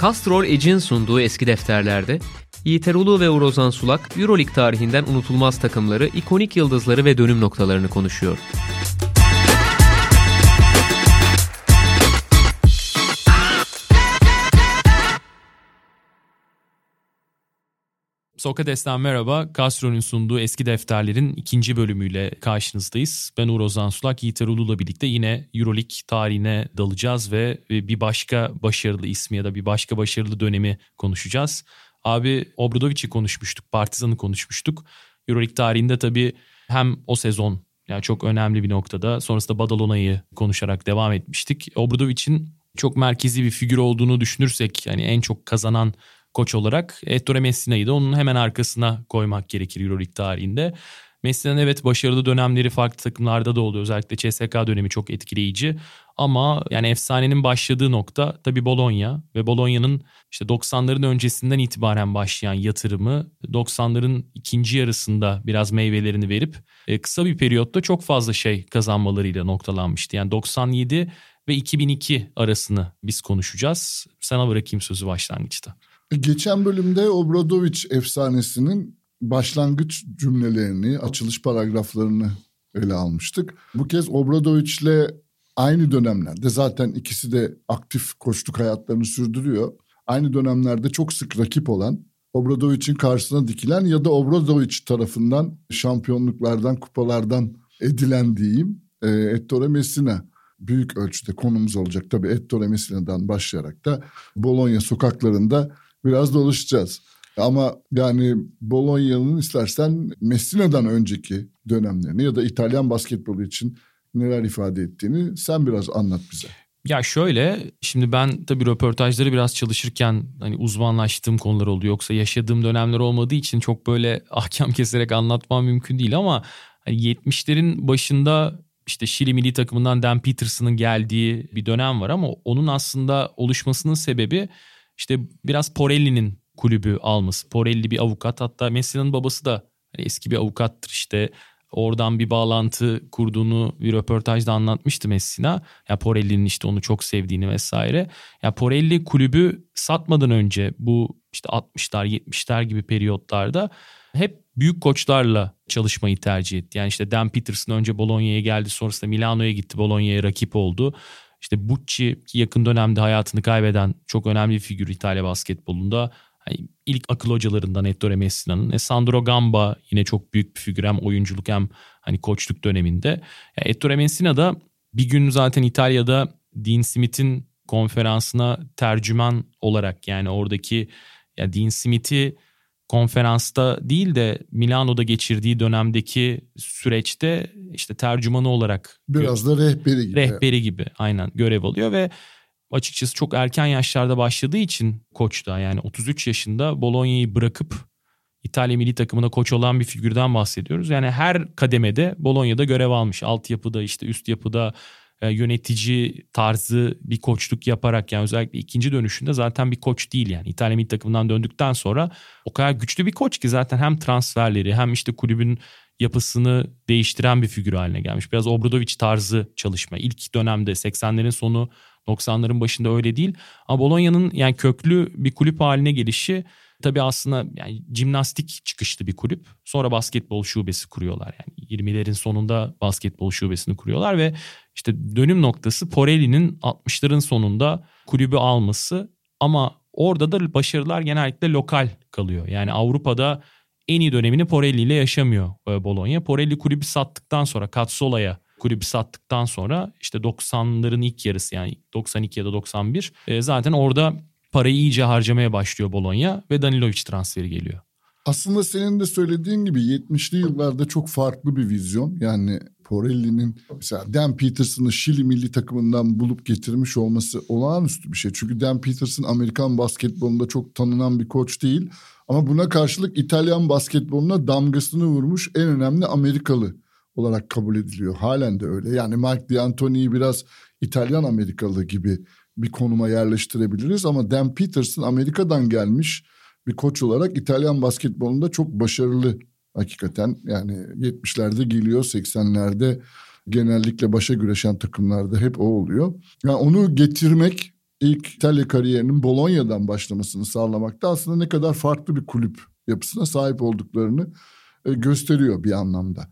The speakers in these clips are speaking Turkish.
Castrol Edge'in sunduğu eski defterlerde Yiğit Erulu ve Urozan Sulak Euroleague tarihinden unutulmaz takımları, ikonik yıldızları ve dönüm noktalarını konuşuyor. Sokrates'ten merhaba. Castro'nun sunduğu eski defterlerin ikinci bölümüyle karşınızdayız. Ben Uğur Ozan Sulak, Yiğit Erulu'la birlikte yine Euroleague tarihine dalacağız ve bir başka başarılı ismi ya da bir başka başarılı dönemi konuşacağız. Abi Obradovic'i konuşmuştuk, Partizan'ı konuşmuştuk. Euroleague tarihinde tabii hem o sezon yani çok önemli bir noktada sonrasında Badalona'yı konuşarak devam etmiştik. Obradovic'in çok merkezi bir figür olduğunu düşünürsek yani en çok kazanan koç olarak Ettore Messina'yı da onun hemen arkasına koymak gerekir Euroleague tarihinde. Messina'nın evet başarılı dönemleri farklı takımlarda da oldu. Özellikle CSK dönemi çok etkileyici. Ama yani efsanenin başladığı nokta tabii Bologna ve Bologna'nın işte 90'ların öncesinden itibaren başlayan yatırımı 90'ların ikinci yarısında biraz meyvelerini verip e, kısa bir periyotta çok fazla şey kazanmalarıyla noktalanmıştı. Yani 97 ve 2002 arasını biz konuşacağız. Sana bırakayım sözü başlangıçta. Geçen bölümde Obradoviç efsanesinin başlangıç cümlelerini, açılış paragraflarını ele almıştık. Bu kez Obradoviç'le aynı dönemlerde zaten ikisi de aktif koçluk hayatlarını sürdürüyor. Aynı dönemlerde çok sık rakip olan Obradoviç'in karşısına dikilen ya da Obradoviç tarafından şampiyonluklardan, kupalardan edilen diyeyim e, Ettore Messina büyük ölçüde konumuz olacak. Tabii Ettore Messina'dan başlayarak da Bologna sokaklarında biraz dolaşacağız. Ama yani Bologna'nın istersen Messina'dan önceki dönemlerini ya da İtalyan basketbolu için neler ifade ettiğini sen biraz anlat bize. Ya şöyle şimdi ben tabii röportajları biraz çalışırken hani uzmanlaştığım konular oldu. Yoksa yaşadığım dönemler olmadığı için çok böyle ahkam keserek anlatmam mümkün değil ama hani 70'lerin başında işte Şili milli takımından Dan Peterson'ın geldiği bir dönem var ama onun aslında oluşmasının sebebi işte biraz Porelli'nin kulübü alması. Porelli bir avukat hatta Messi'nin babası da hani eski bir avukattır işte oradan bir bağlantı kurduğunu bir röportajda anlatmıştı Messina. Ya Porelli'nin işte onu çok sevdiğini vesaire. Ya Porelli kulübü satmadan önce bu işte 60'lar 70'ler gibi periyotlarda hep büyük koçlarla çalışmayı tercih etti. Yani işte Dan Peterson önce Bologna'ya geldi sonrasında Milano'ya gitti Bologna'ya rakip oldu. İşte Bucci yakın dönemde hayatını kaybeden çok önemli bir figür İtalya basketbolunda. Hani ilk akıl hocalarından Ettore Messina'nın. E Sandro Gamba yine çok büyük bir figür hem oyunculuk hem hani koçluk döneminde. Yani Ettore Messina da bir gün zaten İtalya'da Dean Smith'in konferansına tercüman olarak yani oradaki ya Dean Smith'i konferansta değil de Milano'da geçirdiği dönemdeki süreçte işte tercümanı olarak biraz da rehberi gibi. Rehberi gibi aynen görev alıyor ve açıkçası çok erken yaşlarda başladığı için koçta yani 33 yaşında Bologna'yı bırakıp İtalya milli takımına koç olan bir figürden bahsediyoruz. Yani her kademede Bologna'da görev almış. Altyapıda işte üst yapıda yönetici tarzı bir koçluk yaparak yani özellikle ikinci dönüşünde zaten bir koç değil yani. İtalya milli takımından döndükten sonra o kadar güçlü bir koç ki zaten hem transferleri hem işte kulübün yapısını değiştiren bir figür haline gelmiş. Biraz Obradovic tarzı çalışma. İlk dönemde 80'lerin sonu 90'ların başında öyle değil. Ama Bologna'nın yani köklü bir kulüp haline gelişi tabii aslında yani jimnastik çıkışlı bir kulüp. Sonra basketbol şubesi kuruyorlar. Yani 20'lerin sonunda basketbol şubesini kuruyorlar ve işte dönüm noktası Porelli'nin 60'ların sonunda kulübü alması ama orada da başarılar genellikle lokal kalıyor. Yani Avrupa'da en iyi dönemini Porelli ile yaşamıyor e, Bologna. Porelli kulübü sattıktan sonra Catsola'ya kulübü sattıktan sonra işte 90'ların ilk yarısı yani 92 ya da 91 e, zaten orada parayı iyice harcamaya başlıyor Bologna ve Danilovic transferi geliyor. Aslında senin de söylediğin gibi 70'li yıllarda çok farklı bir vizyon. Yani Porelli'nin mesela Dan Peterson'ı Şili milli takımından bulup getirmiş olması olağanüstü bir şey. Çünkü Dan Peterson Amerikan basketbolunda çok tanınan bir koç değil. Ama buna karşılık İtalyan basketboluna damgasını vurmuş en önemli Amerikalı olarak kabul ediliyor. Halen de öyle. Yani Mike D'Antoni'yi biraz İtalyan Amerikalı gibi bir konuma yerleştirebiliriz. Ama Dan Peterson Amerika'dan gelmiş bir koç olarak İtalyan basketbolunda çok başarılı hakikaten. Yani 70'lerde geliyor 80'lerde genellikle başa güreşen takımlarda hep o oluyor. Yani onu getirmek ilk İtalya kariyerinin Bologna'dan başlamasını sağlamakta aslında ne kadar farklı bir kulüp yapısına sahip olduklarını e, gösteriyor bir anlamda.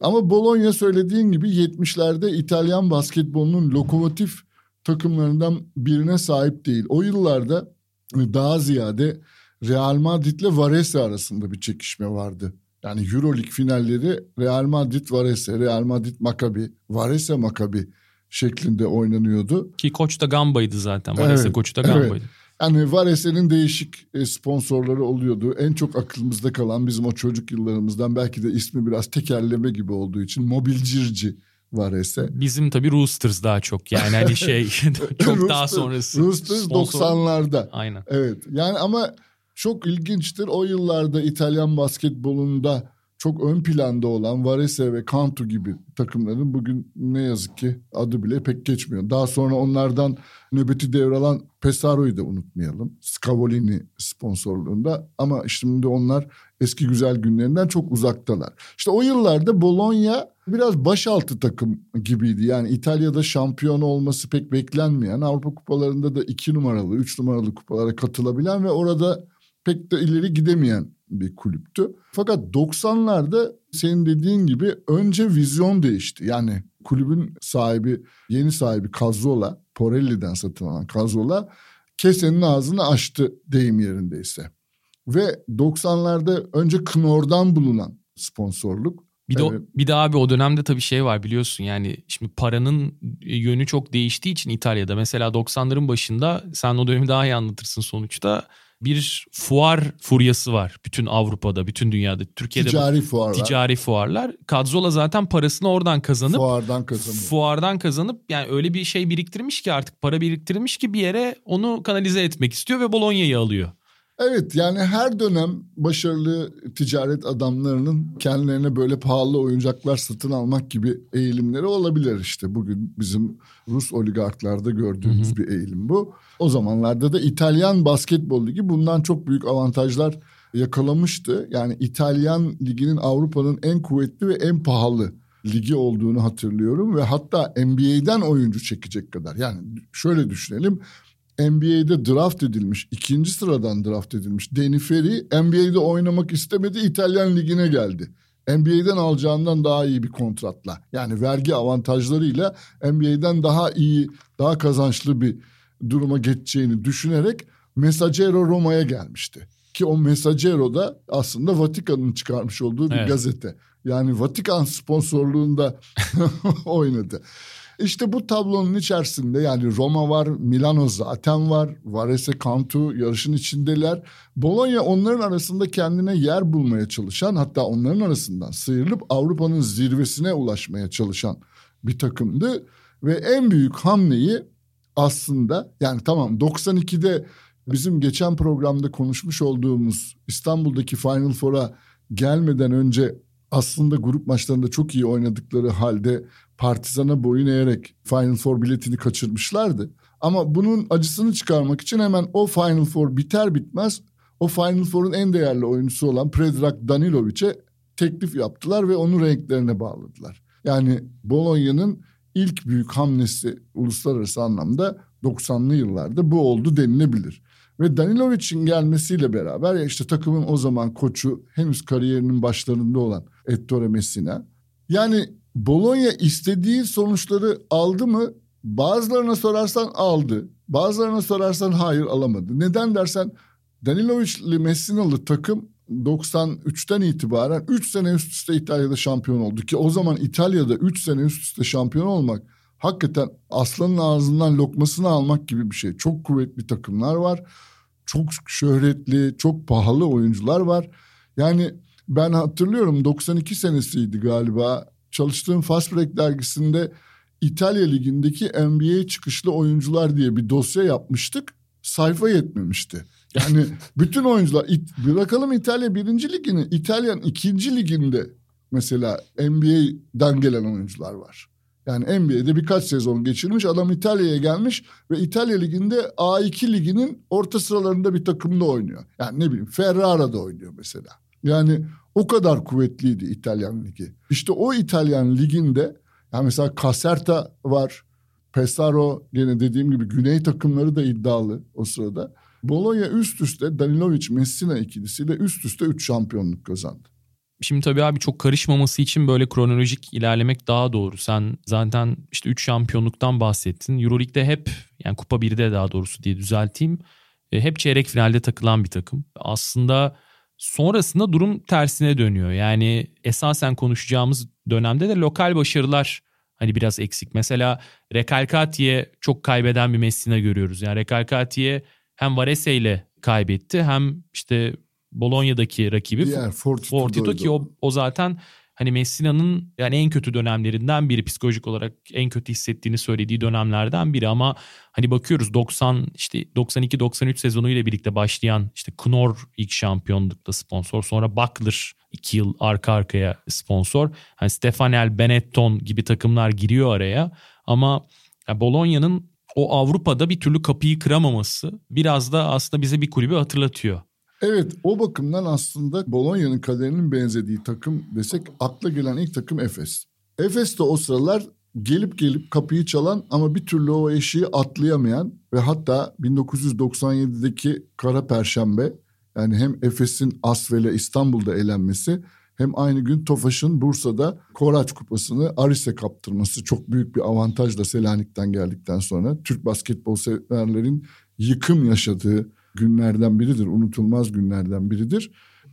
Ama Bologna söylediğin gibi 70'lerde İtalyan basketbolunun lokomotif takımlarından birine sahip değil. O yıllarda daha ziyade Real Madrid ile Varese arasında bir çekişme vardı. Yani Euroleague finalleri Real Madrid Varese, Real Madrid Maccabi, Varese Maccabi şeklinde oynanıyordu. Ki koç da Gamba'ydı zaten. Varese evet, koç da Gamba'ydı. Evet. Yani Varese'nin değişik e, sponsorları oluyordu. En çok aklımızda kalan bizim o çocuk yıllarımızdan belki de ismi biraz tekerleme gibi olduğu için Mobilcirci Varese. Bizim tabii Roosters daha çok yani hani şey çok Rooster, daha sonrası. Roosters sponsor. 90'larda. Aynen. Evet yani ama çok ilginçtir. O yıllarda İtalyan basketbolunda çok ön planda olan Varese ve Cantu gibi takımların bugün ne yazık ki adı bile pek geçmiyor. Daha sonra onlardan nöbeti devralan Pesaro'yu da unutmayalım. Scavolini sponsorluğunda ama şimdi onlar eski güzel günlerinden çok uzaktalar. İşte o yıllarda Bologna biraz başaltı takım gibiydi. Yani İtalya'da şampiyon olması pek beklenmeyen Avrupa kupalarında da iki numaralı, üç numaralı kupalara katılabilen ve orada pek de ileri gidemeyen bir kulüptü. Fakat 90'larda senin dediğin gibi önce vizyon değişti. Yani kulübün sahibi, yeni sahibi Cazzola, Porelli'den satın alan Cazzola kesenin ağzını açtı deyim yerindeyse. Ve 90'larda önce Knorr'dan bulunan sponsorluk bir de, evet. bir de abi o dönemde tabii şey var biliyorsun yani şimdi paranın yönü çok değiştiği için İtalya'da mesela 90'ların başında sen o dönemi daha iyi anlatırsın sonuçta bir fuar furyası var bütün Avrupa'da, bütün dünyada. Türkiye'de ticari fuarlar. Ticari fuarlar. Kadzola zaten parasını oradan kazanıp fuardan kazanıyor. Fuardan kazanıp yani öyle bir şey biriktirmiş ki artık para biriktirmiş ki bir yere onu kanalize etmek istiyor ve Bologna'yı alıyor. Evet yani her dönem başarılı ticaret adamlarının kendilerine böyle pahalı oyuncaklar satın almak gibi eğilimleri olabilir işte. Bugün bizim Rus oligarklarda gördüğümüz hı hı. bir eğilim bu. O zamanlarda da İtalyan basketbol ligi bundan çok büyük avantajlar yakalamıştı. Yani İtalyan liginin Avrupa'nın en kuvvetli ve en pahalı ligi olduğunu hatırlıyorum ve hatta NBA'den oyuncu çekecek kadar. Yani şöyle düşünelim. NBA'de draft edilmiş, ikinci sıradan draft edilmiş Danny Ferry NBA'de oynamak istemedi, İtalyan ligine geldi. NBA'den alacağından daha iyi bir kontratla. Yani vergi avantajlarıyla NBA'den daha iyi, daha kazançlı bir duruma geçeceğini düşünerek Messaggero Roma'ya gelmişti. Ki o Messaggero da aslında Vatikan'ın çıkarmış olduğu bir evet. gazete. Yani Vatikan sponsorluğunda oynadı. İşte bu tablonun içerisinde yani Roma var, Milano zaten var, Varese Cantu yarışın içindeler. Bologna onların arasında kendine yer bulmaya çalışan hatta onların arasından sıyrılıp Avrupa'nın zirvesine ulaşmaya çalışan bir takımdı. Ve en büyük hamleyi aslında yani tamam 92'de bizim geçen programda konuşmuş olduğumuz İstanbul'daki Final Four'a gelmeden önce aslında grup maçlarında çok iyi oynadıkları halde Partizan'a boyun eğerek Final Four biletini kaçırmışlardı. Ama bunun acısını çıkarmak için hemen o Final Four biter bitmez o Final Four'un en değerli oyuncusu olan Predrag Danilovic'e teklif yaptılar ve onu renklerine bağladılar. Yani Bologna'nın ilk büyük hamlesi uluslararası anlamda 90'lı yıllarda bu oldu denilebilir. Ve Danilovic'in gelmesiyle beraber ya işte takımın o zaman koçu henüz kariyerinin başlarında olan Ettore Messina. Yani Bologna istediği sonuçları aldı mı? Bazılarına sorarsan aldı. Bazılarına sorarsan hayır alamadı. Neden dersen Danilovic'li Messina'lı takım 93'ten itibaren 3 sene üst üste İtalya'da şampiyon oldu. Ki o zaman İtalya'da 3 sene üst üste şampiyon olmak hakikaten aslanın ağzından lokmasını almak gibi bir şey. Çok kuvvetli takımlar var. Çok şöhretli, çok pahalı oyuncular var. Yani ben hatırlıyorum 92 senesiydi galiba çalıştığım Fast Break dergisinde İtalya Ligi'ndeki NBA çıkışlı oyuncular diye bir dosya yapmıştık. Sayfa yetmemişti. Yani bütün oyuncular bırakalım İtalya birinci ligini İtalyan ikinci liginde mesela NBA'den gelen oyuncular var. Yani NBA'de birkaç sezon geçirmiş adam İtalya'ya gelmiş ve İtalya liginde A2 liginin orta sıralarında bir takımda oynuyor. Yani ne bileyim Ferrara'da oynuyor mesela. Yani o kadar kuvvetliydi İtalyan ligi. İşte o İtalyan liginde yani mesela Caserta var. Pesaro gene dediğim gibi güney takımları da iddialı o sırada. Bologna üst üste Danilovic Messina ikilisiyle üst üste 3 şampiyonluk kazandı. Şimdi tabii abi çok karışmaması için böyle kronolojik ilerlemek daha doğru. Sen zaten işte 3 şampiyonluktan bahsettin. Euroleague'de hep yani Kupa 1'de daha doğrusu diye düzelteyim. E, hep çeyrek finalde takılan bir takım. Aslında sonrasında durum tersine dönüyor. Yani esasen konuşacağımız dönemde de lokal başarılar hani biraz eksik. Mesela Recalcati'ye çok kaybeden bir Messina görüyoruz. Yani Recalcati'ye hem Varese ile kaybetti hem işte Bologna'daki rakibi Diğer Fortitudo'ydu. Fortitudo ki o, o zaten hani Messina'nın yani en kötü dönemlerinden biri psikolojik olarak en kötü hissettiğini söylediği dönemlerden biri ama hani bakıyoruz 90 işte 92 93 sezonuyla birlikte başlayan işte Knorr ilk şampiyonlukta sponsor sonra Buckler 2 yıl arka arkaya sponsor. Hani Stefanel, Benetton gibi takımlar giriyor araya ama yani Bologna'nın o Avrupa'da bir türlü kapıyı kıramaması biraz da aslında bize bir kulübü hatırlatıyor. Evet o bakımdan aslında Bologna'nın kaderinin benzediği takım desek akla gelen ilk takım Efes. Efes de o sıralar gelip gelip kapıyı çalan ama bir türlü o eşiği atlayamayan ve hatta 1997'deki Kara Perşembe yani hem Efes'in Asvel'e İstanbul'da elenmesi hem aynı gün Tofaş'ın Bursa'da Koraç Kupası'nı Aris'e kaptırması çok büyük bir avantajla Selanik'ten geldikten sonra Türk basketbol severlerin yıkım yaşadığı günlerden biridir. Unutulmaz günlerden biridir.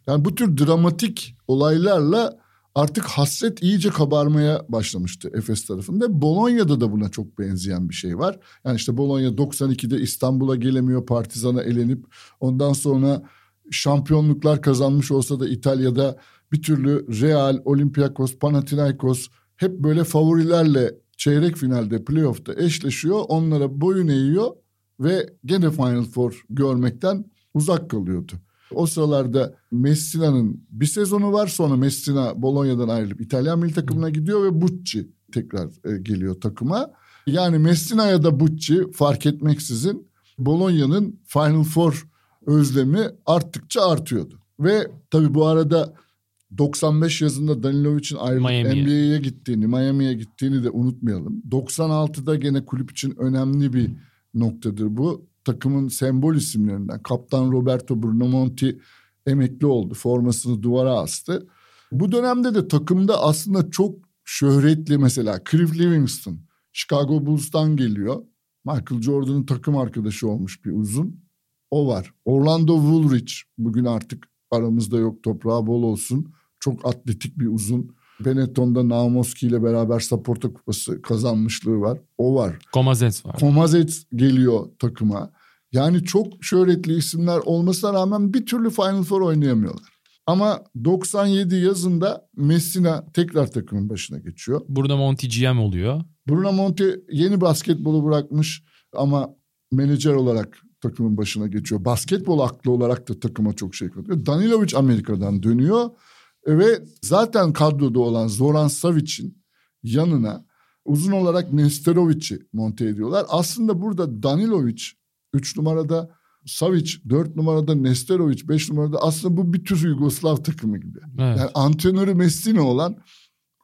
Yani bu tür dramatik olaylarla artık hasret iyice kabarmaya başlamıştı Efes tarafında. Bologna'da da buna çok benzeyen bir şey var. Yani işte Bologna 92'de İstanbul'a gelemiyor, Partizan'a elenip ondan sonra şampiyonluklar kazanmış olsa da İtalya'da bir türlü Real, Olympiakos, Panathinaikos hep böyle favorilerle çeyrek finalde playoff'ta eşleşiyor. Onlara boyun eğiyor ve gene Final Four görmekten uzak kalıyordu. O sıralarda Messina'nın bir sezonu var sonra Messina Bologna'dan ayrılıp İtalyan milli takımına gidiyor ve Bucci tekrar e, geliyor takıma. Yani Messina ya da Bucci fark etmeksizin Bologna'nın Final Four özlemi arttıkça artıyordu. Ve tabii bu arada 95 yazında Danilovic'in ayrılıp NBA'ye gittiğini, Miami'ye gittiğini de unutmayalım. 96'da gene kulüp için önemli bir noktadır bu. Takımın sembol isimlerinden. Kaptan Roberto Brunomonti emekli oldu. Formasını duvara astı. Bu dönemde de takımda aslında çok şöhretli mesela Cliff Livingston. Chicago Bulls'tan geliyor. Michael Jordan'ın takım arkadaşı olmuş bir uzun. O var. Orlando Woolrich bugün artık aramızda yok toprağı bol olsun. Çok atletik bir uzun. Benetton'da Naumoski ile beraber Saporta Kupası kazanmışlığı var. O var. Komazets var. Komazets geliyor takıma. Yani çok şöhretli isimler olmasına rağmen bir türlü Final Four oynayamıyorlar. Ama 97 yazında Messina tekrar takımın başına geçiyor. Burada Monty GM oluyor. Bruno Monti yeni basketbolu bırakmış ama menajer olarak takımın başına geçiyor. Basketbol aklı olarak da takıma çok şey katıyor. Danilovic Amerika'dan dönüyor ve zaten kadroda olan Zoran Savic'in yanına uzun olarak Nesterovic'i monte ediyorlar. Aslında burada Danilovic 3 numarada Savic 4 numarada Nesterovic 5 numarada aslında bu bir tür Yugoslav takımı gibi. Evet. Yani antrenörü Messina olan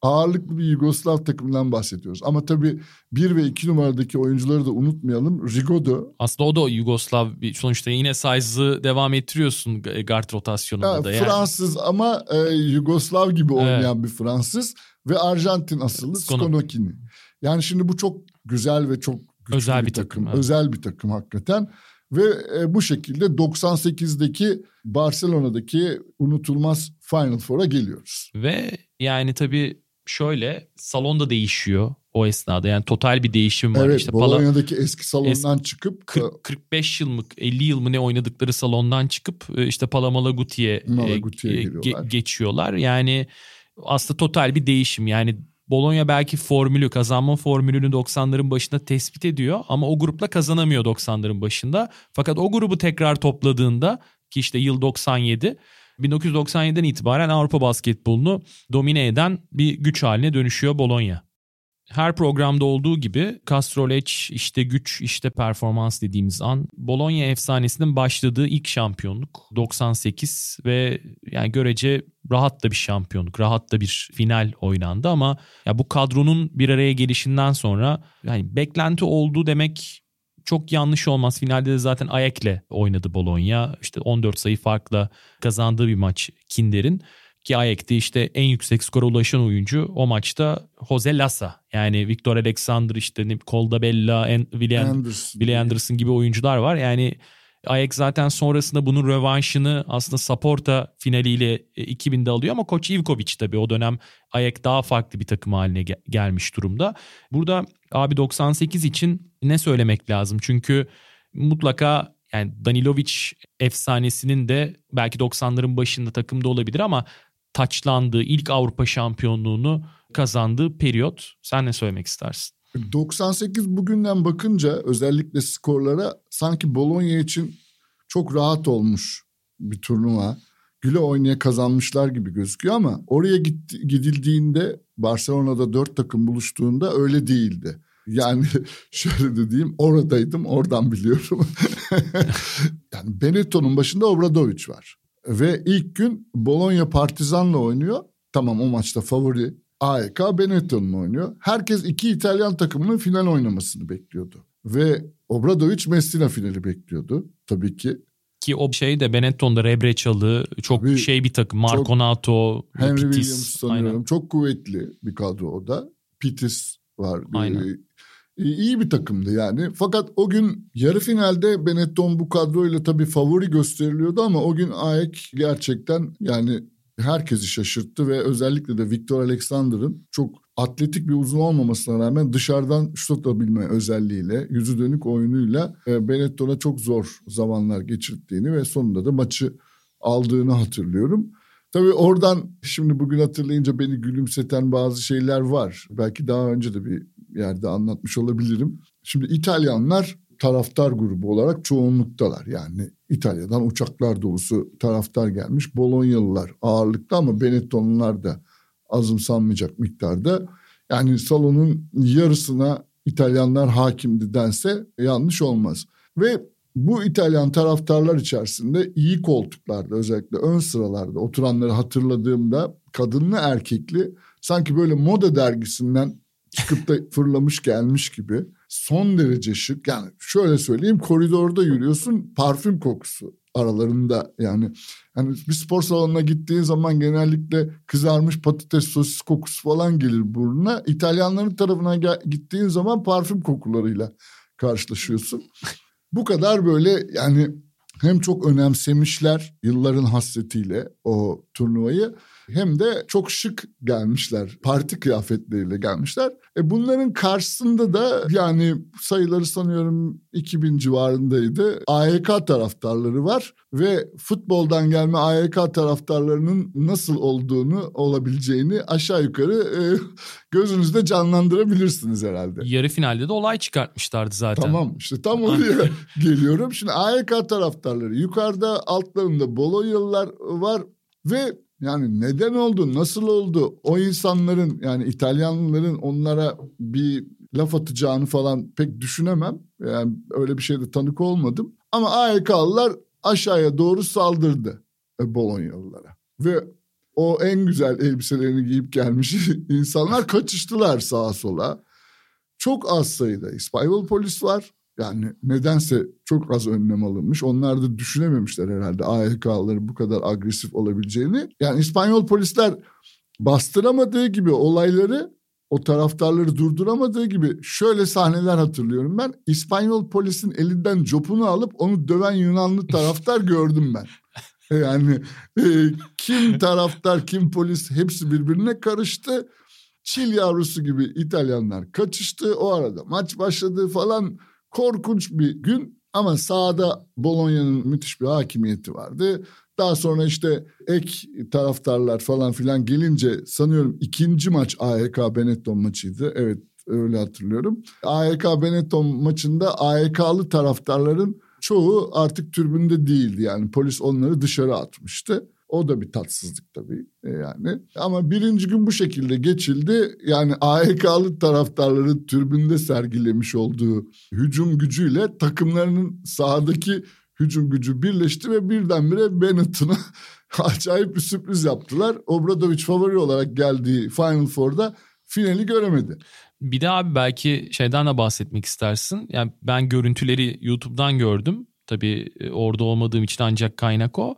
ağırlıklı bir Yugoslav takımından bahsediyoruz. Ama tabii 1 ve 2 numaradaki oyuncuları da unutmayalım. Rigodo. Aslında o da Yugoslav bir sonuçta yine size'ı devam ettiriyorsun guard rotasyonunda Ya, da. Yani. Fransız ama e, Yugoslav gibi oynayan bir Fransız. Ve Arjantin asıllı Skono- Skonokini. Yani şimdi bu çok güzel ve çok güçlü Özel bir, bir takım. takım, evet. Özel bir takım hakikaten. Ve e, bu şekilde 98'deki Barcelona'daki unutulmaz Final Four'a geliyoruz. Ve yani tabii şöyle salonda değişiyor o esnada. Yani total bir değişim var. Evet işte Pala- Bolonya'daki eski salondan çıkıp 40, 45 yıl mı 50 yıl mı ne oynadıkları salondan çıkıp e, işte Palamalaguty'ye e, Malaguti'ye e, geliyorlar. geçiyorlar. Yani aslında total bir değişim. Yani Bologna belki formülü kazanma formülünü 90'ların başında tespit ediyor ama o grupla kazanamıyor 90'ların başında. Fakat o grubu tekrar topladığında ki işte yıl 97 1997'den itibaren Avrupa basketbolunu domine eden bir güç haline dönüşüyor Bologna. her programda olduğu gibi Castroleç işte güç işte performans dediğimiz an Bologna efsanesinin başladığı ilk şampiyonluk 98 ve yani görece rahat da bir şampiyonluk, rahat da bir final oynandı ama ya bu kadronun bir araya gelişinden sonra yani beklenti oldu demek çok yanlış olmaz. Finalde de zaten Ayek'le oynadı Bologna. İşte 14 sayı farkla kazandığı bir maç Kinder'in. Ki Ayek'te işte en yüksek skora ulaşan oyuncu o maçta Jose Lassa. Yani Victor Alexander işte Colda Bella, William, Anderson. Anderson gibi oyuncular var. Yani Ajax zaten sonrasında bunun rövanşını aslında Saporta finaliyle 2000'de e, alıyor ama Koç Ivkovic tabii o dönem Ajax daha farklı bir takım haline gelmiş durumda. Burada abi 98 için ne söylemek lazım? Çünkü mutlaka yani Danilovic efsanesinin de belki 90'ların başında takımda olabilir ama taçlandığı ilk Avrupa şampiyonluğunu kazandığı periyot. Sen ne söylemek istersin? 98 bugünden bakınca özellikle skorlara sanki Bologna için çok rahat olmuş bir turnuva. Güle oynaya kazanmışlar gibi gözüküyor ama oraya gitti, gidildiğinde Barcelona'da dört takım buluştuğunda öyle değildi. Yani şöyle de diyeyim oradaydım oradan biliyorum. yani Benetton'un başında Obradovic var. Ve ilk gün Bologna Partizan'la oynuyor. Tamam o maçta favori AEK Benetton'la oynuyor. Herkes iki İtalyan takımının final oynamasını bekliyordu. Ve Obradovic Messina finali bekliyordu tabii ki. Ki o şey de Benetton'da Rebreçalı çok tabii, şey bir takım. Marconato, Henry Pitis. Williams sanıyorum. Aynen. Çok kuvvetli bir kadro o da. Pitis var. Aynen. Ee, iyi bir takımdı yani. Fakat o gün yarı finalde Benetton bu kadroyla tabii favori gösteriliyordu ama o gün AEK gerçekten yani herkesi şaşırttı ve özellikle de Victor Alexander'ın çok atletik bir uzun olmamasına rağmen dışarıdan şut atabilme özelliğiyle, yüzü dönük oyunuyla e, Benetton'a çok zor zamanlar geçirttiğini ve sonunda da maçı aldığını hatırlıyorum. Tabii oradan şimdi bugün hatırlayınca beni gülümseten bazı şeyler var. Belki daha önce de bir yerde anlatmış olabilirim. Şimdi İtalyanlar taraftar grubu olarak çoğunluktalar. Yani İtalya'dan uçaklar dolusu taraftar gelmiş. Bolonyalılar ağırlıkta ama Benettonlular da azımsanmayacak miktarda. Yani salonun yarısına İtalyanlar hakimdi dense yanlış olmaz. Ve bu İtalyan taraftarlar içerisinde iyi koltuklarda özellikle ön sıralarda oturanları hatırladığımda kadınlı erkekli sanki böyle moda dergisinden çıkıp da fırlamış gelmiş gibi son derece şık. Yani şöyle söyleyeyim koridorda yürüyorsun parfüm kokusu aralarında yani yani bir spor salonuna gittiğin zaman genellikle kızarmış patates sosis kokusu falan gelir burnuna. İtalyanların tarafına gittiğin zaman parfüm kokularıyla karşılaşıyorsun. Bu kadar böyle yani hem çok önemsemişler yılların hasretiyle o turnuvayı hem de çok şık gelmişler. Parti kıyafetleriyle gelmişler. E bunların karşısında da yani sayıları sanıyorum 2000 civarındaydı. AYK taraftarları var ve futboldan gelme AYK taraftarlarının nasıl olduğunu olabileceğini aşağı yukarı e, gözünüzde canlandırabilirsiniz herhalde. Yarı finalde de olay çıkartmışlardı zaten. Tamam işte tam oraya geliyorum. Şimdi AYK taraftarları yukarıda altlarında Bolonyalılar var ve yani neden oldu, nasıl oldu? O insanların yani İtalyanların onlara bir laf atacağını falan pek düşünemem. Yani öyle bir şeyde tanık olmadım. Ama AYK'lılar aşağıya doğru saldırdı e, Bolonyalılara. Ve o en güzel elbiselerini giyip gelmiş insanlar kaçıştılar sağa sola. Çok az sayıda İspanyol polis var. Yani nedense çok az önlem alınmış. Onlar da düşünememişler herhalde AYK'ların bu kadar agresif olabileceğini. Yani İspanyol polisler bastıramadığı gibi olayları o taraftarları durduramadığı gibi şöyle sahneler hatırlıyorum ben. İspanyol polisin elinden copunu alıp onu döven Yunanlı taraftar gördüm ben. Yani e, kim taraftar kim polis hepsi birbirine karıştı. Çil yavrusu gibi İtalyanlar kaçıştı. O arada maç başladı falan Korkunç bir gün ama sahada Bolonya'nın müthiş bir hakimiyeti vardı. Daha sonra işte ek taraftarlar falan filan gelince sanıyorum ikinci maç AEK Benetton maçıydı. Evet öyle hatırlıyorum. AEK Benetton maçında AEK'lı taraftarların çoğu artık türbünde değildi. Yani polis onları dışarı atmıştı. O da bir tatsızlık tabii e, yani. Ama birinci gün bu şekilde geçildi. Yani AEK'lı taraftarların türbünde sergilemiş olduğu hücum gücüyle takımlarının sahadaki hücum gücü birleşti ve birdenbire Bennett'ına acayip bir sürpriz yaptılar. Obradovic favori olarak geldiği Final Four'da finali göremedi. Bir de abi belki şeyden de bahsetmek istersin. Yani ben görüntüleri YouTube'dan gördüm. Tabii e, orada olmadığım için ancak kaynak o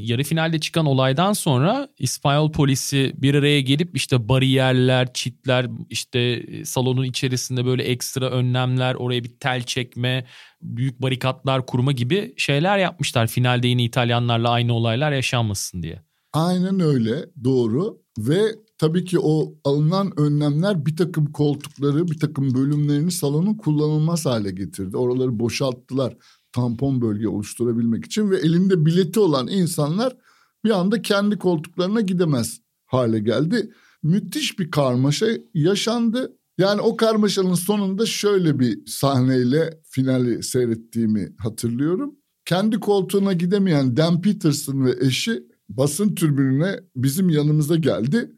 yarı finalde çıkan olaydan sonra İspanyol polisi bir araya gelip işte bariyerler, çitler, işte e, salonun içerisinde böyle ekstra önlemler, oraya bir tel çekme, büyük barikatlar kurma gibi şeyler yapmışlar. Finalde yine İtalyanlarla aynı olaylar yaşanmasın diye. Aynen öyle doğru ve tabii ki o alınan önlemler bir takım koltukları, bir takım bölümlerini salonun kullanılmaz hale getirdi. Oraları boşalttılar tampon bölge oluşturabilmek için ve elinde bileti olan insanlar bir anda kendi koltuklarına gidemez hale geldi. Müthiş bir karmaşa yaşandı. Yani o karmaşanın sonunda şöyle bir sahneyle finali seyrettiğimi hatırlıyorum. Kendi koltuğuna gidemeyen Dan Peterson ve eşi basın türbününe bizim yanımıza geldi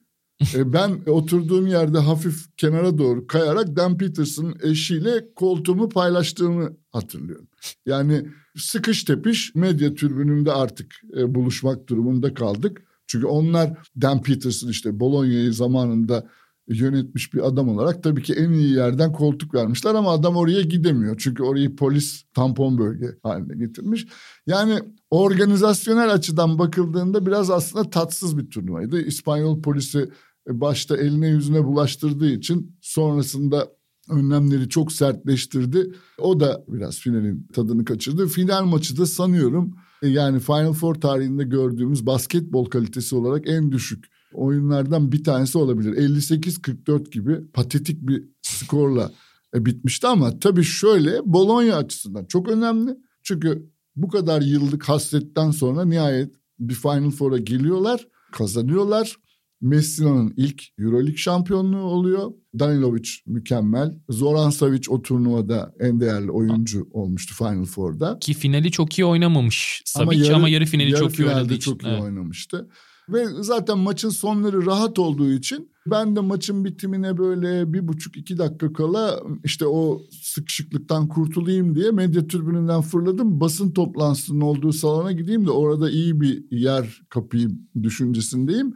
ben oturduğum yerde hafif kenara doğru kayarak Dan Peters'ın eşiyle koltuğumu paylaştığımı hatırlıyorum. Yani sıkış tepiş medya türbününde artık e, buluşmak durumunda kaldık. Çünkü onlar Dan Peterson işte Bologna'yı zamanında yönetmiş bir adam olarak tabii ki en iyi yerden koltuk vermişler ama adam oraya gidemiyor. Çünkü orayı polis tampon bölge haline getirmiş. Yani organizasyonel açıdan bakıldığında biraz aslında tatsız bir turnuvaydı. İspanyol polisi e, başta eline yüzüne bulaştırdığı için sonrasında önlemleri çok sertleştirdi. O da biraz finalin tadını kaçırdı. Final maçı da sanıyorum e, yani Final Four tarihinde gördüğümüz basketbol kalitesi olarak en düşük oyunlardan bir tanesi olabilir. 58-44 gibi patetik bir skorla e, bitmişti ama tabii şöyle Bologna açısından çok önemli. Çünkü bu kadar yıllık hasretten sonra nihayet bir Final Four'a geliyorlar, kazanıyorlar. Messina'nın ilk Euroleague şampiyonluğu oluyor. Danilovic mükemmel. Zoran Savic o turnuvada en değerli oyuncu olmuştu Final Four'da. Ki finali çok iyi oynamamış Savic ama yarı, ama yarı finali yarı çok iyi oynadı için. çok iyi evet. oynamıştı. Ve zaten maçın sonları rahat olduğu için ben de maçın bitimine böyle bir buçuk iki dakika kala işte o sıkışıklıktan kurtulayım diye medya türbününden fırladım. Basın toplantısının olduğu salona gideyim de orada iyi bir yer kapayım düşüncesindeyim.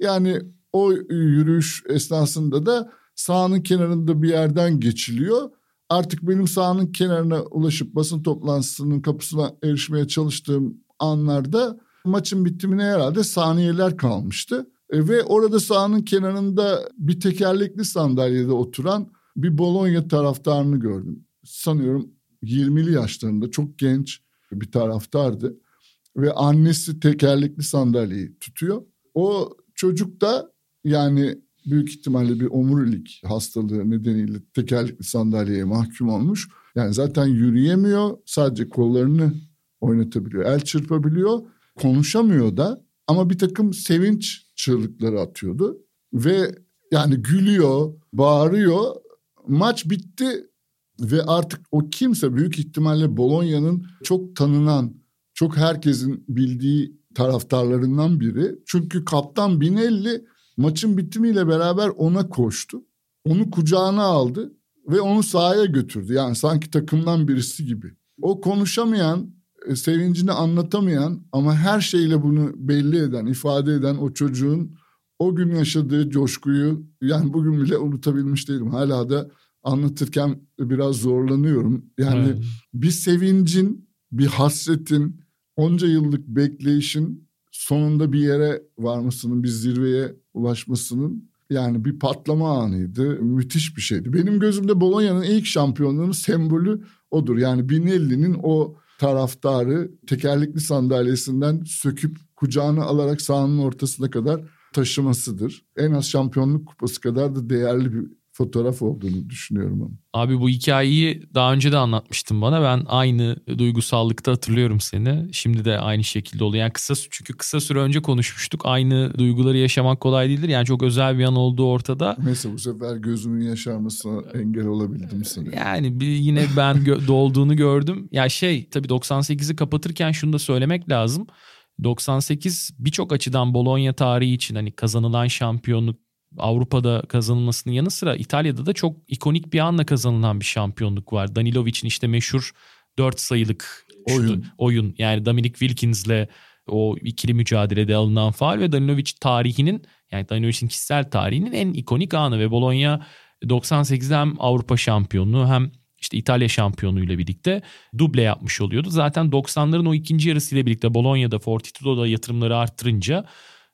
Yani o yürüyüş esnasında da sahanın kenarında bir yerden geçiliyor. Artık benim sahanın kenarına ulaşıp basın toplantısının kapısına erişmeye çalıştığım anlarda maçın bitimine herhalde saniyeler kalmıştı. E, ve orada sahanın kenarında bir tekerlekli sandalyede oturan bir Bologna taraftarını gördüm. Sanıyorum 20'li yaşlarında çok genç bir taraftardı. Ve annesi tekerlekli sandalyeyi tutuyor. O Çocuk da yani büyük ihtimalle bir omurilik hastalığı nedeniyle tekerlekli sandalyeye mahkum olmuş. Yani zaten yürüyemiyor, sadece kollarını oynatabiliyor, el çırpabiliyor, konuşamıyor da ama bir takım sevinç çığlıkları atıyordu ve yani gülüyor, bağırıyor. Maç bitti ve artık o kimse büyük ihtimalle Bologna'nın çok tanınan, çok herkesin bildiği taraftarlarından biri. Çünkü kaptan Binelli maçın bitimiyle beraber ona koştu. Onu kucağına aldı ve onu sahaya götürdü. Yani sanki takımdan birisi gibi. O konuşamayan, e, sevincini anlatamayan ama her şeyle bunu belli eden, ifade eden o çocuğun o gün yaşadığı coşkuyu yani bugün bile unutabilmiş değilim. Hala da anlatırken biraz zorlanıyorum. Yani evet. bir sevincin, bir hasretin, onca yıllık bekleyişin sonunda bir yere varmasının, bir zirveye ulaşmasının yani bir patlama anıydı. Müthiş bir şeydi. Benim gözümde Bologna'nın ilk şampiyonluğunun sembolü odur. Yani Binelli'nin o taraftarı tekerlekli sandalyesinden söküp kucağına alarak sahanın ortasına kadar taşımasıdır. En az şampiyonluk kupası kadar da değerli bir fotoğraf olduğunu düşünüyorum onu. Abi bu hikayeyi daha önce de anlatmıştın bana. Ben aynı duygusallıkta hatırlıyorum seni. Şimdi de aynı şekilde oluyor. Yani kısa çünkü kısa süre önce konuşmuştuk. Aynı duyguları yaşamak kolay değildir. Yani çok özel bir an olduğu ortada. Mesela bu sefer gözümün yaşarmasına engel olabildim sana. Yani bir, yine ben gö- dolduğunu gördüm. Ya şey tabii 98'i kapatırken şunu da söylemek lazım. 98 birçok açıdan Bologna tarihi için hani kazanılan şampiyonluk Avrupa'da kazanılmasının yanı sıra İtalya'da da çok ikonik bir anla kazanılan bir şampiyonluk var. Danilovic'in işte meşhur 4 sayılık oyun. oyun. Yani Dominic Wilkins'le o ikili mücadelede alınan faal ve Danilovic tarihinin yani Danilovic'in kişisel tarihinin en ikonik anı ve Bologna 98'de hem Avrupa şampiyonluğu hem işte İtalya şampiyonluğuyla birlikte duble yapmış oluyordu. Zaten 90'ların o ikinci yarısıyla birlikte Bologna'da Fortitudo'da yatırımları arttırınca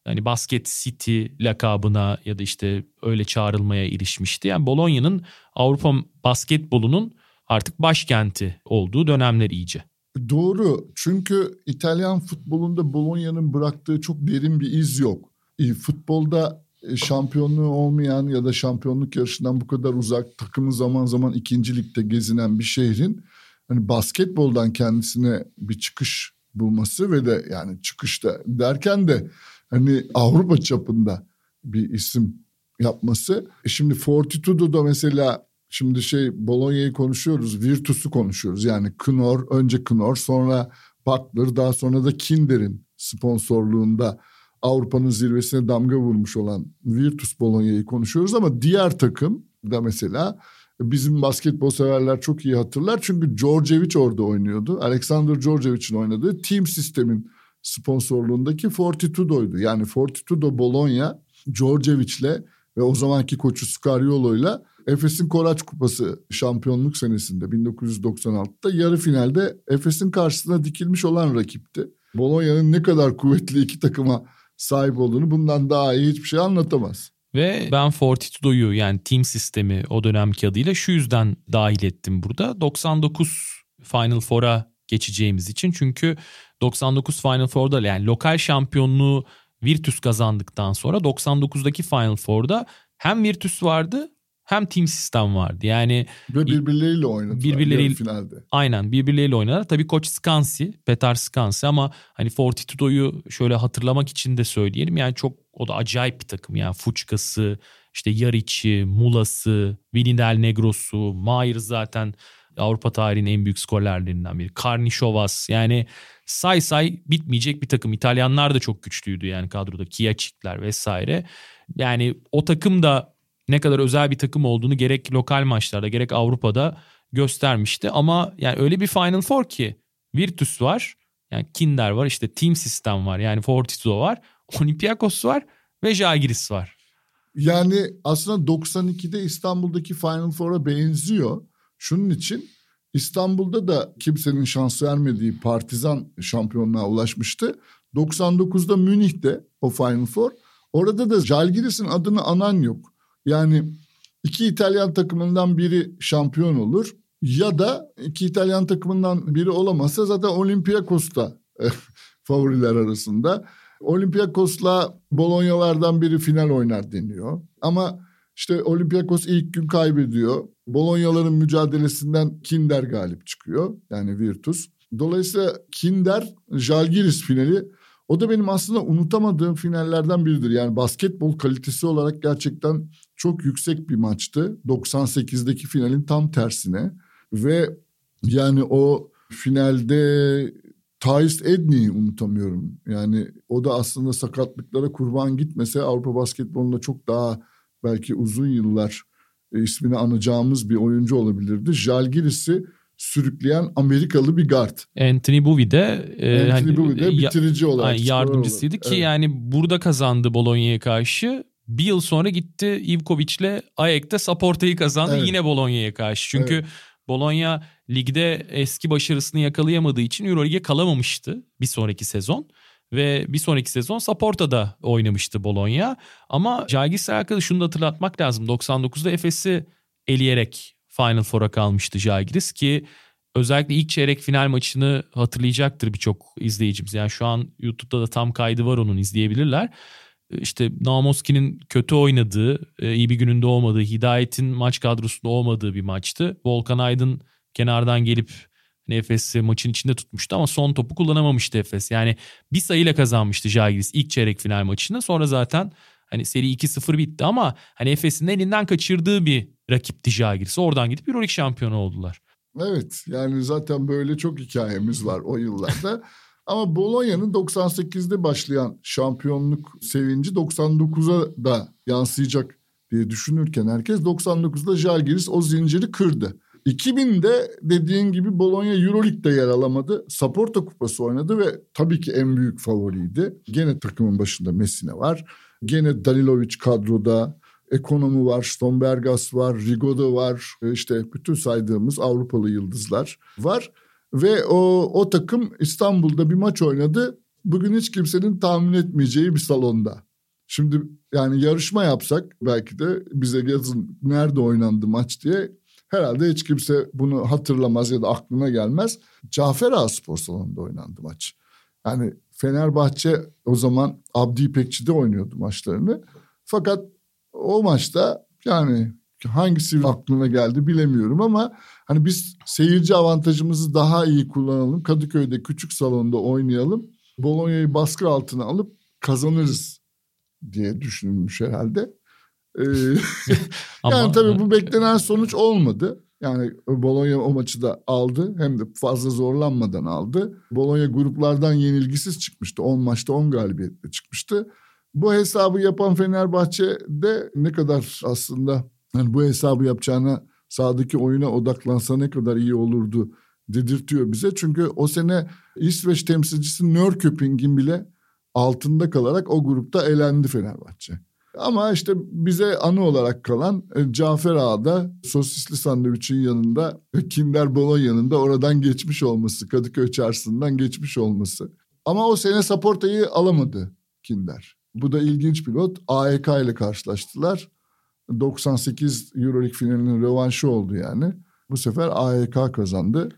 hani basket city lakabına ya da işte öyle çağrılmaya erişmişti. Yani Bologna'nın Avrupa basketbolunun artık başkenti olduğu dönemler iyice. Doğru çünkü İtalyan futbolunda Bologna'nın bıraktığı çok derin bir iz yok. E, futbolda e, şampiyonluğu olmayan ya da şampiyonluk yarışından bu kadar uzak takımı zaman zaman ikinci ligde gezinen bir şehrin hani basketboldan kendisine bir çıkış bulması ve de yani çıkışta derken de hani Avrupa çapında bir isim yapması. E şimdi Fortitudo'da mesela şimdi şey Bologna'yı konuşuyoruz, Virtus'u konuşuyoruz. Yani Knorr, önce Knorr sonra Butler daha sonra da Kinder'in sponsorluğunda Avrupa'nın zirvesine damga vurmuş olan Virtus Bologna'yı konuşuyoruz ama diğer takım da mesela bizim basketbol severler çok iyi hatırlar. Çünkü Djordjevic orada oynuyordu. Alexander Djordjevic'in oynadığı team sistemin sponsorluğundaki Fortitudo'ydu. Yani Fortitudo Bologna Djordjevic'le ve o zamanki koçu Scariolo'yla Efes'in Koraç Kupası şampiyonluk senesinde 1996'da yarı finalde Efes'in karşısına dikilmiş olan rakipti. Bologna'nın ne kadar kuvvetli iki takıma sahip olduğunu bundan daha iyi hiçbir şey anlatamaz. Ve ben Fortitudo'yu yani team sistemi o dönemki adıyla şu yüzden dahil ettim burada. 99 Final Four'a geçeceğimiz için. Çünkü 99 Final Four'da yani lokal şampiyonluğu Virtus kazandıktan sonra 99'daki Final Four'da hem Virtus vardı hem team sistem vardı. Yani ve birbirleriyle oynadılar birbirleriyle finalde. Aynen birbirleriyle oynadılar. Tabii koç Skansi, Petar Skansi ama hani Fortitudo'yu şöyle hatırlamak için de söyleyelim. Yani çok o da acayip bir takım. Yani Fuçkası, işte Yaric'i, Mulası, Vinidel Negrosu, Mayer zaten Avrupa tarihinin en büyük skorerlerinden biri. Karnişovas yani say say bitmeyecek bir takım. İtalyanlar da çok güçlüydü yani kadroda. Kiyaçikler vesaire. Yani o takım da ne kadar özel bir takım olduğunu gerek lokal maçlarda gerek Avrupa'da göstermişti. Ama yani öyle bir Final Four ki Virtus var. Yani Kinder var işte Team System var yani Fortitudo var. Olympiakos var ve Jagiris var. Yani aslında 92'de İstanbul'daki Final Four'a benziyor. Şunun için İstanbul'da da kimsenin şans vermediği Partizan şampiyonluğa ulaşmıştı. 99'da Münih'te o Final Four. Orada da Jalgiris'in adını anan yok. Yani iki İtalyan takımından biri şampiyon olur ya da iki İtalyan takımından biri olamazsa zaten Olympiakos da favoriler arasında. Olympiakos'la Bolognalardan biri final oynar deniyor. Ama işte Olympiakos ilk gün kaybediyor. Bolognaların mücadelesinden Kinder galip çıkıyor. Yani Virtus. Dolayısıyla Kinder Jalgiris finali o da benim aslında unutamadığım finallerden biridir. Yani basketbol kalitesi olarak gerçekten çok yüksek bir maçtı. 98'deki finalin tam tersine. Ve yani o finalde Thais Edney'i unutamıyorum. Yani o da aslında sakatlıklara kurban gitmese Avrupa basketbolunda çok daha belki uzun yıllar e, ismini anacağımız bir oyuncu olabilirdi. Jalgiris'i sürükleyen Amerikalı bir guard. Anthony Bowie de, e, Anthony hani, Bowie de bitirici ya, olarak. Yardımcısıydı ki evet. yani burada kazandı Bologna'ya karşı. Bir yıl sonra gitti Ivkovic'le Ayek'te Saporta'yı kazandı evet. yine Bologna'ya karşı. Çünkü evet. Bologna ligde eski başarısını yakalayamadığı için Euroleague'e kalamamıştı bir sonraki sezon. Ve bir sonraki sezon Saporta'da oynamıştı Bologna. Ama Jalgiris'le alakalı şunu da hatırlatmak lazım. 99'da Efes'i eleyerek Final Four'a kalmıştı Jalgiris ki özellikle ilk çeyrek final maçını hatırlayacaktır birçok izleyicimiz. Yani şu an YouTube'da da tam kaydı var onun izleyebilirler. İşte Namoski'nin kötü oynadığı, e, iyi bir gününde olmadığı, Hidayet'in maç kadrosunda olmadığı bir maçtı. Volkan Aydın kenardan gelip Efes'i maçın içinde tutmuştu ama son topu kullanamamıştı Efes. Yani bir sayıyla kazanmıştı Jagiris ilk çeyrek final maçında. Sonra zaten hani seri 2-0 bitti ama hani Efes'in elinden kaçırdığı bir rakipti Jagiris. Oradan gidip Euroleague şampiyonu oldular. Evet yani zaten böyle çok hikayemiz var o yıllarda. Ama Bologna'nın 98'de başlayan şampiyonluk sevinci 99'a da yansıyacak diye düşünürken herkes 99'da Jalgiris o zinciri kırdı. 2000'de dediğin gibi Bologna Euroleague'de yer alamadı. Saporta Kupası oynadı ve tabii ki en büyük favoriydi. Gene takımın başında Messina var. Gene Danilovic kadroda. Ekonomi var, Stombergas var, Rigoda var. E, işte bütün saydığımız Avrupalı yıldızlar var. Ve o, o takım İstanbul'da bir maç oynadı. Bugün hiç kimsenin tahmin etmeyeceği bir salonda. Şimdi yani yarışma yapsak belki de bize yazın nerede oynandı maç diye herhalde hiç kimse bunu hatırlamaz ya da aklına gelmez. Cafer Ağa Spor Salonu'nda oynandı maç. Yani Fenerbahçe o zaman Abdi İpekçi'de oynuyordu maçlarını. Fakat o maçta yani hangisi aklına geldi bilemiyorum ama hani biz seyirci avantajımızı daha iyi kullanalım. Kadıköy'de küçük salonda oynayalım. Bologna'yı baskı altına alıp kazanırız diye düşünülmüş herhalde. Ee, yani tabii bu beklenen sonuç olmadı. Yani Bologna o maçı da aldı. Hem de fazla zorlanmadan aldı. Bologna gruplardan yenilgisiz çıkmıştı. 10 maçta 10 galibiyetle çıkmıştı. Bu hesabı yapan Fenerbahçe de ne kadar aslında yani bu hesabı yapacağına sahadaki oyuna odaklansa ne kadar iyi olurdu dedirtiyor bize. Çünkü o sene İsveç temsilcisi Nörköping'in bile altında kalarak o grupta elendi Fenerbahçe. Ama işte bize anı olarak kalan e, Cafer Ağa'da sosisli sandviçin yanında Kinder Bolon yanında oradan geçmiş olması. Kadıköy çarşısından geçmiş olması. Ama o sene Saporta'yı alamadı Kinder. Bu da ilginç pilot. AEK ile karşılaştılar. 98 Euroleague finalinin rövanşı oldu yani. Bu sefer AEK kazandı.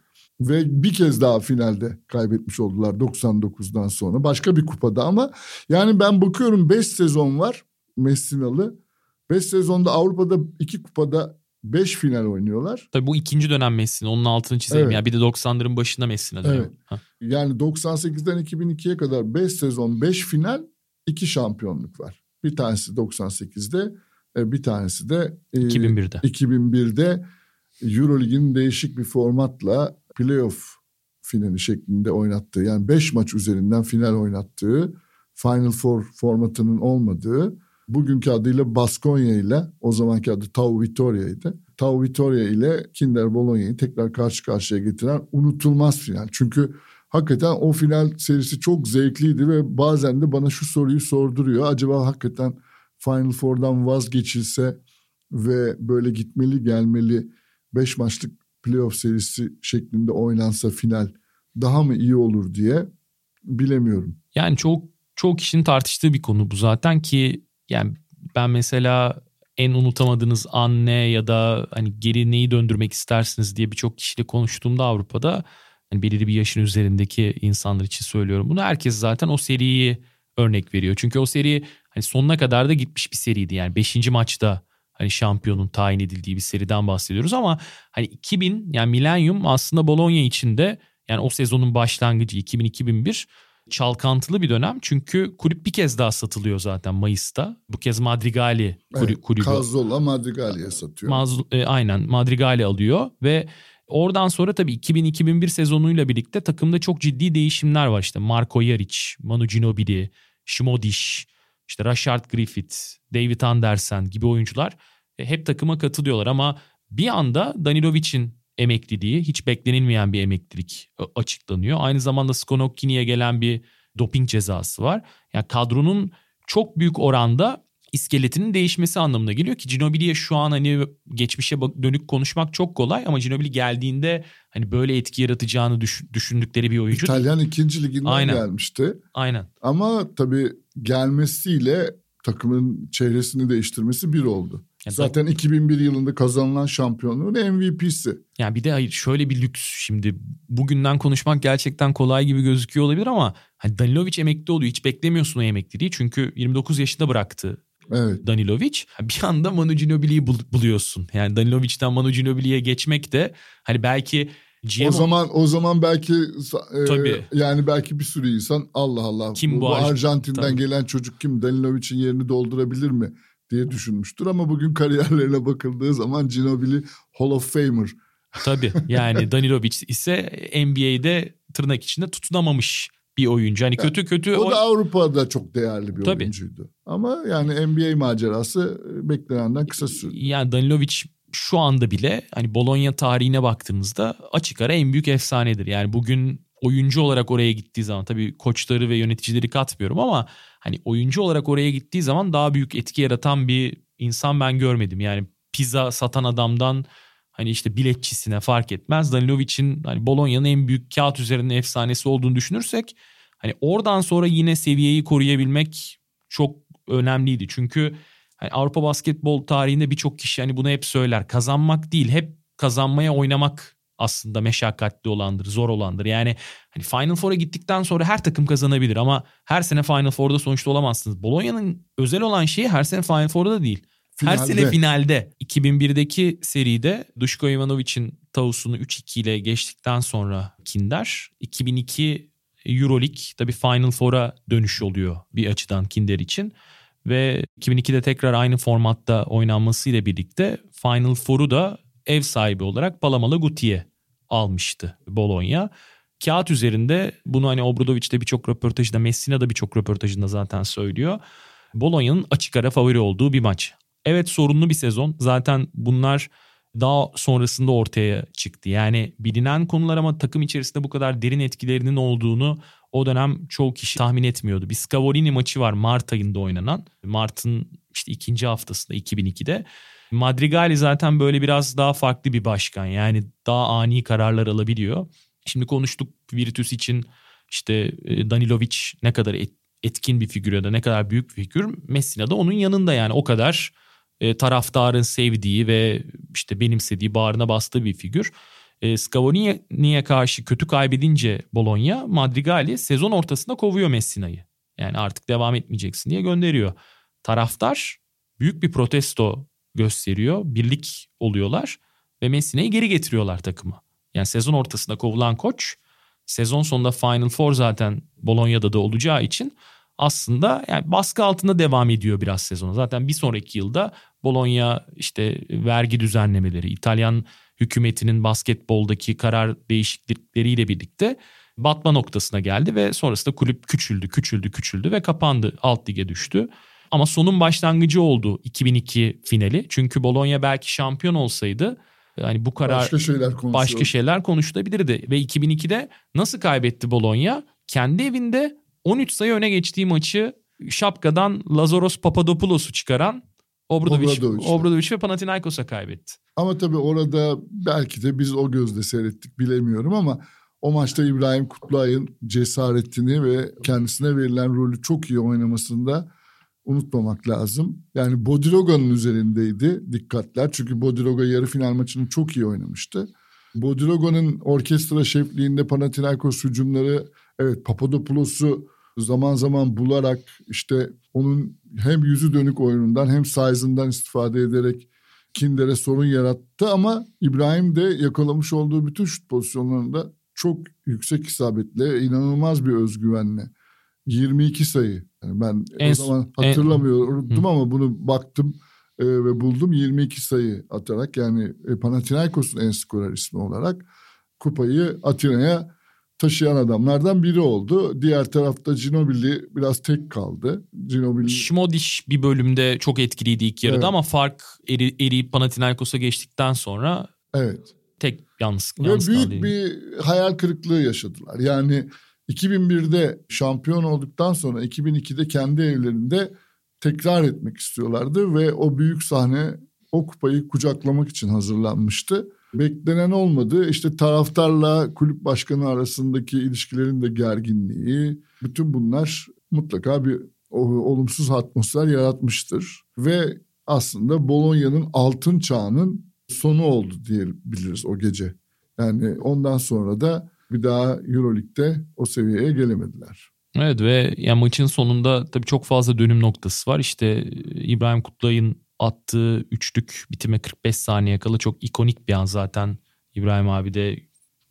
Ve bir kez daha finalde kaybetmiş oldular 99'dan sonra. Başka bir kupada ama yani ben bakıyorum 5 sezon var Messinalı. 5 sezonda Avrupa'da iki kupada 5 final oynuyorlar. Tabii bu ikinci dönem Messina. Onun altını çizelim. Evet. Ya bir de 90'ların başında Messina dönemi. Evet. Yani 98'den 2002'ye kadar 5 sezon 5 final 2 şampiyonluk var. Bir tanesi 98'de e, bir tanesi de 2001'de. 2001'de Eurolig'in değişik bir formatla playoff finali şeklinde oynattığı yani 5 maç üzerinden final oynattığı Final Four formatının olmadığı bugünkü adıyla Baskonya ile o zamanki adı Tau Vitoria'ydı. Tau Vitoria ile Kinder Bologna'yı tekrar karşı karşıya getiren unutulmaz final. Çünkü hakikaten o final serisi çok zevkliydi ve bazen de bana şu soruyu sorduruyor. Acaba hakikaten Final Four'dan vazgeçilse ve böyle gitmeli gelmeli 5 maçlık playoff serisi şeklinde oynansa final daha mı iyi olur diye bilemiyorum. Yani çok çok kişinin tartıştığı bir konu bu zaten ki yani ben mesela en unutamadığınız an ne ya da hani geri neyi döndürmek istersiniz diye birçok kişiyle konuştuğumda Avrupa'da hani belirli bir yaşın üzerindeki insanlar için söylüyorum. Bunu herkes zaten o seriyi örnek veriyor. Çünkü o seri hani sonuna kadar da gitmiş bir seriydi. Yani 5. maçta hani şampiyonun tayin edildiği bir seriden bahsediyoruz ama hani 2000 yani milenyum aslında Bologna için de yani o sezonun başlangıcı 2000-2001 çalkantılı bir dönem. Çünkü kulüp bir kez daha satılıyor zaten Mayıs'ta. Bu kez Madrigali kulüp, evet, kulübü. Cazzola Madrigali'ye satıyor. Maz, e, aynen Madrigali alıyor ve oradan sonra tabii 2000-2001 sezonuyla birlikte takımda çok ciddi değişimler var. İşte Marco Jaric, Manu Ginobili, Şmodiş, işte Rashard Griffith, David Andersen gibi oyuncular e, hep takıma katılıyorlar ama bir anda Danilovic'in emekliliği hiç beklenilmeyen bir emeklilik açıklanıyor. Aynı zamanda Skonokini'ye gelen bir doping cezası var. Yani kadronun çok büyük oranda iskeletinin değişmesi anlamına geliyor ki Ginobili'ye şu an hani geçmişe dönük konuşmak çok kolay ama Ginobili geldiğinde hani böyle etki yaratacağını düşündükleri bir oyuncu. İtalyan ikinci liginden Aynen. gelmişti. Aynen. Ama tabii gelmesiyle takımın çehresini değiştirmesi bir oldu. Yani Zaten da, 2001 yılında kazanılan şampiyonluğun MVP'si. Yani bir de hayır şöyle bir lüks şimdi bugünden konuşmak gerçekten kolay gibi gözüküyor olabilir ama hani Danilovic emekli oluyor. Hiç beklemiyorsun o emekliliği çünkü 29 yaşında bıraktı Evet. Danilovic. Bir anda Manu Ginobili'yi buluyorsun. Yani Danilovic'den Manu Ginobili'ye geçmek de hani belki GM o zaman o zaman belki e, Tabii. yani belki bir sürü insan Allah Allah kim bu, bu Arjantin'den Tabii. gelen çocuk kim Danilovic'in yerini doldurabilir mi diye düşünmüştür ama bugün kariyerlerine bakıldığı zaman Ginobili Hall of Famer. Tabii yani Danilovic ise NBA'de tırnak içinde tutunamamış bir oyuncu. Hani kötü kötü O da Avrupa'da çok değerli bir Tabii. oyuncuydu. Ama yani NBA macerası beklenenden kısa sürdü. yani Danilovic şu anda bile hani Bologna tarihine baktığımızda açık ara en büyük efsanedir. Yani bugün oyuncu olarak oraya gittiği zaman tabii koçları ve yöneticileri katmıyorum ama hani oyuncu olarak oraya gittiği zaman daha büyük etki yaratan bir insan ben görmedim. Yani pizza satan adamdan hani işte biletçisine fark etmez. Danilovic'in hani Bologna'nın en büyük kağıt üzerinde efsanesi olduğunu düşünürsek hani oradan sonra yine seviyeyi koruyabilmek çok önemliydi. Çünkü hani Avrupa basketbol tarihinde birçok kişi hani bunu hep söyler. Kazanmak değil, hep kazanmaya oynamak aslında meşakkatli olandır, zor olandır. Yani hani Final Four'a gittikten sonra her takım kazanabilir ama her sene Final Four'da sonuçta olamazsınız. Bologna'nın özel olan şeyi her sene Final Four'da değil. Her Finalde. sene finalde 2001'deki seride Duško Ivanovic'in Tavus'unu 3-2 ile geçtikten sonra Kinder 2002 Euroleague tabii Final Four'a dönüş oluyor bir açıdan Kinder için. Ve 2002'de tekrar aynı formatta oynanmasıyla birlikte Final Four'u da ev sahibi olarak Palamala Guti'ye almıştı Bologna. Kağıt üzerinde bunu hani Obradovic de birçok röportajında Messina da birçok röportajında zaten söylüyor. Bologna'nın açık ara favori olduğu bir maç. Evet sorunlu bir sezon. Zaten bunlar daha sonrasında ortaya çıktı. Yani bilinen konular ama takım içerisinde bu kadar derin etkilerinin olduğunu o dönem çoğu kişi tahmin etmiyordu. Bir Scavorini maçı var Mart ayında oynanan. Mart'ın işte ikinci haftasında 2002'de. Madrigali zaten böyle biraz daha farklı bir başkan. Yani daha ani kararlar alabiliyor. Şimdi konuştuk Virtus için işte e, Danilovic ne kadar et- etkin bir figür ya da ne kadar büyük bir figür. Messina da onun yanında yani o kadar e, taraftarın sevdiği ve işte benimsediği bağrına bastığı bir figür. E, Scavoni'ye karşı kötü kaybedince Bologna Madrigali sezon ortasında kovuyor Messina'yı. Yani artık devam etmeyeceksin diye gönderiyor. Taraftar büyük bir protesto gösteriyor. Birlik oluyorlar ve Messina'yı geri getiriyorlar takıma. Yani sezon ortasında kovulan koç sezon sonunda Final Four zaten Bologna'da da olacağı için aslında yani baskı altında devam ediyor biraz sezonu. Zaten bir sonraki yılda Bologna işte vergi düzenlemeleri, İtalyan hükümetinin basketboldaki karar değişiklikleriyle birlikte batma noktasına geldi ve sonrasında kulüp küçüldü, küçüldü, küçüldü ve kapandı. Alt lige düştü. Ama sonun başlangıcı oldu 2002 finali. Çünkü Bologna belki şampiyon olsaydı yani bu karar Başka şeyler konuşuyor. başka şeyler konuşulabilirdi. Ve 2002'de nasıl kaybetti Bologna? Kendi evinde 13 sayı öne geçtiği maçı şapkadan Lazaros Papadopoulos'u çıkaran Obradovic, Obradovic'le. Obradovic ve Panathinaikos'a kaybetti. Ama tabii orada belki de biz o gözle seyrettik bilemiyorum ama o maçta İbrahim Kutluay'ın cesaretini ve kendisine verilen rolü çok iyi oynamasını da unutmamak lazım. Yani Bodiroga'nın üzerindeydi dikkatler. Çünkü Bodiroga yarı final maçını çok iyi oynamıştı. Bodiroga'nın orkestra şefliğinde Panathinaikos hücumları evet Papadopoulos'u zaman zaman bularak işte onun hem yüzü dönük oyunundan hem size'ından istifade ederek Kinder'e sorun yarattı ama İbrahim de yakalamış olduğu bütün şut pozisyonlarında çok yüksek isabetle, inanılmaz bir özgüvenle 22 sayı. Yani ben En- o zaman hatırlamıyordum Hı. ama bunu baktım e, ve buldum 22 sayı atarak yani e, Panathinaikos'un en skorer ismi olarak kupayı Atina'ya taşıyan adamlardan biri oldu. Diğer tarafta Ginobili biraz tek kaldı. Ginobili Şmodiş bir bölümde çok etkiliydi ilk yarıda Evet. ama fark eri, eriyip Panathinaikos'a geçtikten sonra evet tek yalnız, Ve yalnız büyük kaldı. bir hayal kırıklığı yaşadılar. Yani 2001'de şampiyon olduktan sonra 2002'de kendi evlerinde tekrar etmek istiyorlardı ve o büyük sahne o kupayı kucaklamak için hazırlanmıştı. Beklenen olmadı. İşte taraftarla kulüp başkanı arasındaki ilişkilerin de gerginliği, bütün bunlar mutlaka bir olumsuz atmosfer yaratmıştır. Ve aslında Bologna'nın altın çağının sonu oldu diyebiliriz o gece. Yani ondan sonra da bir daha Euroleague'de o seviyeye gelemediler. Evet ve yani maçın sonunda tabii çok fazla dönüm noktası var. İşte e, İbrahim Kutlay'ın attığı üçlük bitime 45 saniye kala çok ikonik bir an zaten. İbrahim abi de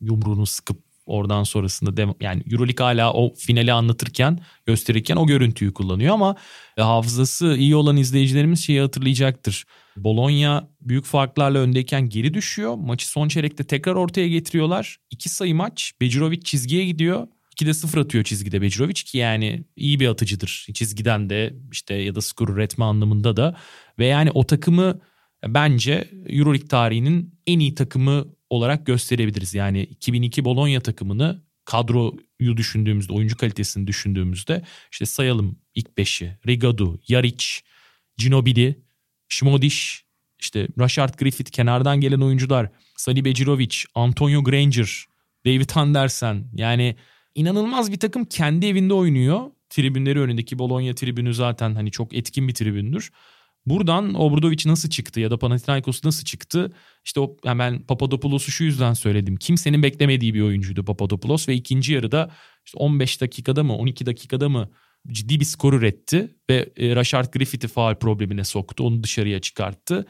yumruğunu sıkıp oradan sonrasında dem- yani Euroleague hala o finali anlatırken gösterirken o görüntüyü kullanıyor ama e, hafızası iyi olan izleyicilerimiz şeyi hatırlayacaktır. Bologna büyük farklarla öndeyken geri düşüyor. Maçı son çeyrekte tekrar ortaya getiriyorlar. İki sayı maç. Becirovic çizgiye gidiyor. 2'de 0 atıyor çizgide Becirovic ki yani iyi bir atıcıdır. Çizgiden de işte ya da skor üretme anlamında da. Ve yani o takımı bence Euroleague tarihinin en iyi takımı olarak gösterebiliriz. Yani 2002 Bologna takımını kadroyu düşündüğümüzde, oyuncu kalitesini düşündüğümüzde işte sayalım ilk beşi. Rigadu, Jaric, Ginobili, Šmodiš, işte Rashard Griffith, kenardan gelen oyuncular, Sali Becirovic, Antonio Granger, David Andersen. Yani inanılmaz bir takım kendi evinde oynuyor. Tribünleri önündeki Bologna tribünü zaten hani çok etkin bir tribündür. Buradan Obradovic nasıl çıktı ya da Panathinaikos nasıl çıktı? İşte o ben Papadopoulos'u şu yüzden söyledim. Kimsenin beklemediği bir oyuncuydu Papadopoulos ve ikinci yarıda işte 15 dakikada mı 12 dakikada mı ciddi bir skor üretti ve e, Rashard Griffith'i faal problemine soktu. Onu dışarıya çıkarttı.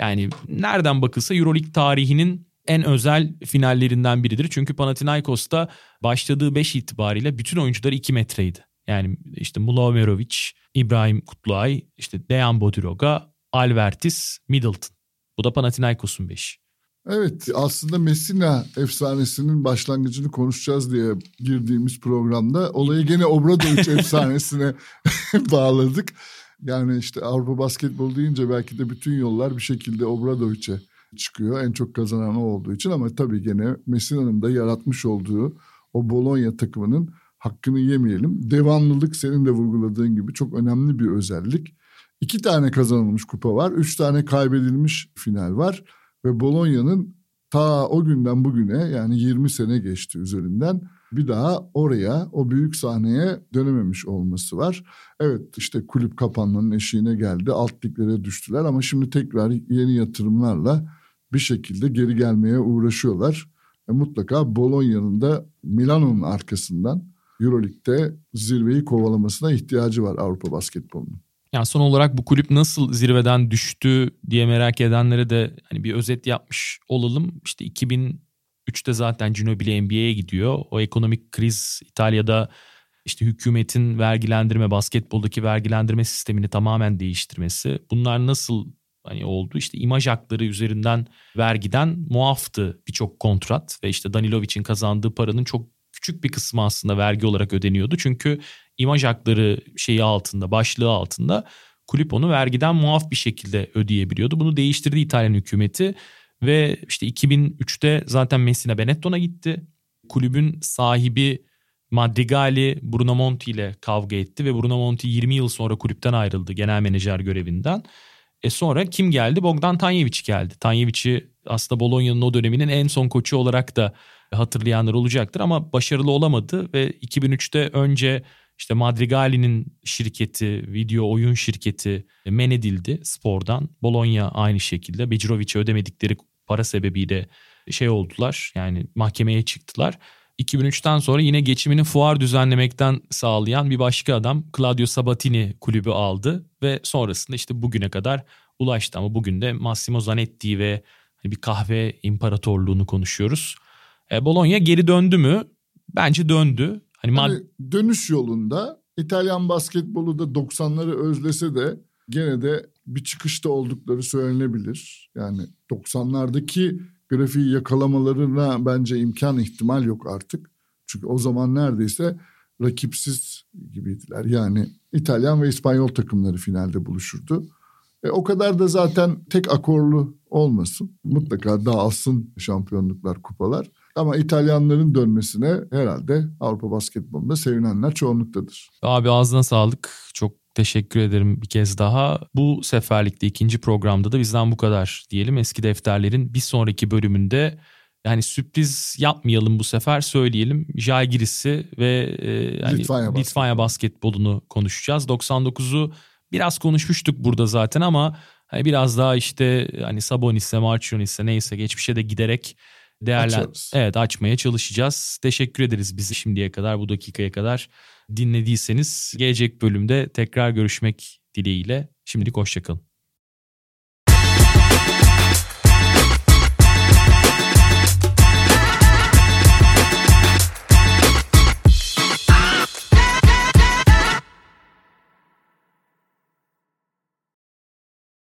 Yani nereden bakılsa Euroleague tarihinin en özel finallerinden biridir. Çünkü Panathinaikos'ta başladığı 5 itibariyle bütün oyuncular 2 metreydi. Yani işte Mulaverovic, İbrahim Kutluay, işte Dejan Bodiroga, Alvertis, Middleton. Bu da Panathinaikos'un 5'i. Evet aslında Messina efsanesinin başlangıcını konuşacağız diye girdiğimiz programda olayı gene Obradovic efsanesine bağladık. Yani işte Avrupa basketbol deyince belki de bütün yollar bir şekilde Obradovic'e çıkıyor. En çok kazanan o olduğu için ama tabii gene Messina'nın da yaratmış olduğu o Bologna takımının hakkını yemeyelim. Devamlılık senin de vurguladığın gibi çok önemli bir özellik. İki tane kazanılmış kupa var. Üç tane kaybedilmiş final var. Ve Bologna'nın ta o günden bugüne yani 20 sene geçti üzerinden bir daha oraya o büyük sahneye dönememiş olması var. Evet işte kulüp kapanmanın eşiğine geldi alt liglere düştüler ama şimdi tekrar yeni yatırımlarla bir şekilde geri gelmeye uğraşıyorlar. E, mutlaka Bologna'nın da Milano'nun arkasından Euroleague'de zirveyi kovalamasına ihtiyacı var Avrupa basketbolunun. Yani son olarak bu kulüp nasıl zirveden düştü diye merak edenlere de hani bir özet yapmış olalım. İşte 2003'te zaten Ginobili NBA'ye gidiyor. O ekonomik kriz İtalya'da işte hükümetin vergilendirme, basketboldaki vergilendirme sistemini tamamen değiştirmesi. Bunlar nasıl hani oldu? İşte imaj hakları üzerinden vergiden muaftı birçok kontrat ve işte Danilovic'in kazandığı paranın çok küçük bir kısmı aslında vergi olarak ödeniyordu. Çünkü imaj hakları şeyi altında, başlığı altında kulüp onu vergiden muaf bir şekilde ödeyebiliyordu. Bunu değiştirdi İtalyan hükümeti ve işte 2003'te zaten Messina Benetton'a gitti. Kulübün sahibi Madrigali Bruno Monti ile kavga etti ve Bruno Monti 20 yıl sonra kulüpten ayrıldı genel menajer görevinden. E sonra kim geldi? Bogdan Tanjevic geldi. Tanjevic'i aslında Bologna'nın o döneminin en son koçu olarak da hatırlayanlar olacaktır ama başarılı olamadı ve 2003'te önce işte Madrigali'nin şirketi, video oyun şirketi men edildi spordan. Bologna aynı şekilde Becirovic'e ödemedikleri para sebebiyle şey oldular yani mahkemeye çıktılar. 2003'ten sonra yine geçimini fuar düzenlemekten sağlayan bir başka adam Claudio Sabatini kulübü aldı ve sonrasında işte bugüne kadar ulaştı ama bugün de Massimo Zanetti ve hani bir kahve imparatorluğunu konuşuyoruz. E, Bologna geri döndü mü? Bence döndü. Hani yani dönüş yolunda İtalyan basketbolu da 90'ları özlese de gene de bir çıkışta oldukları söylenebilir. Yani 90'lardaki grafiği yakalamalarına bence imkan ihtimal yok artık. Çünkü o zaman neredeyse rakipsiz gibiydiler. Yani İtalyan ve İspanyol takımları finalde buluşurdu. E, o kadar da zaten tek akorlu olmasın. Mutlaka dağılsın şampiyonluklar, kupalar. Ama İtalyanların dönmesine herhalde Avrupa basketbolunda sevinenler çoğunluktadır. Abi ağzına sağlık. Çok teşekkür ederim bir kez daha. Bu seferlikte ikinci programda da bizden bu kadar diyelim. Eski defterlerin bir sonraki bölümünde yani sürpriz yapmayalım bu sefer söyleyelim. Jalgiris'i ve e, yani Litvanya, Litvanya basketbolunu konuşacağız. 99'u biraz konuşmuştuk burada zaten ama hani biraz daha işte hani Sabonis'e, Marcionis'e neyse geçmişe de giderek değerlen evet açmaya çalışacağız. Teşekkür ederiz bizi şimdiye kadar bu dakikaya kadar dinlediyseniz gelecek bölümde tekrar görüşmek dileğiyle. Şimdilik hoşçakalın.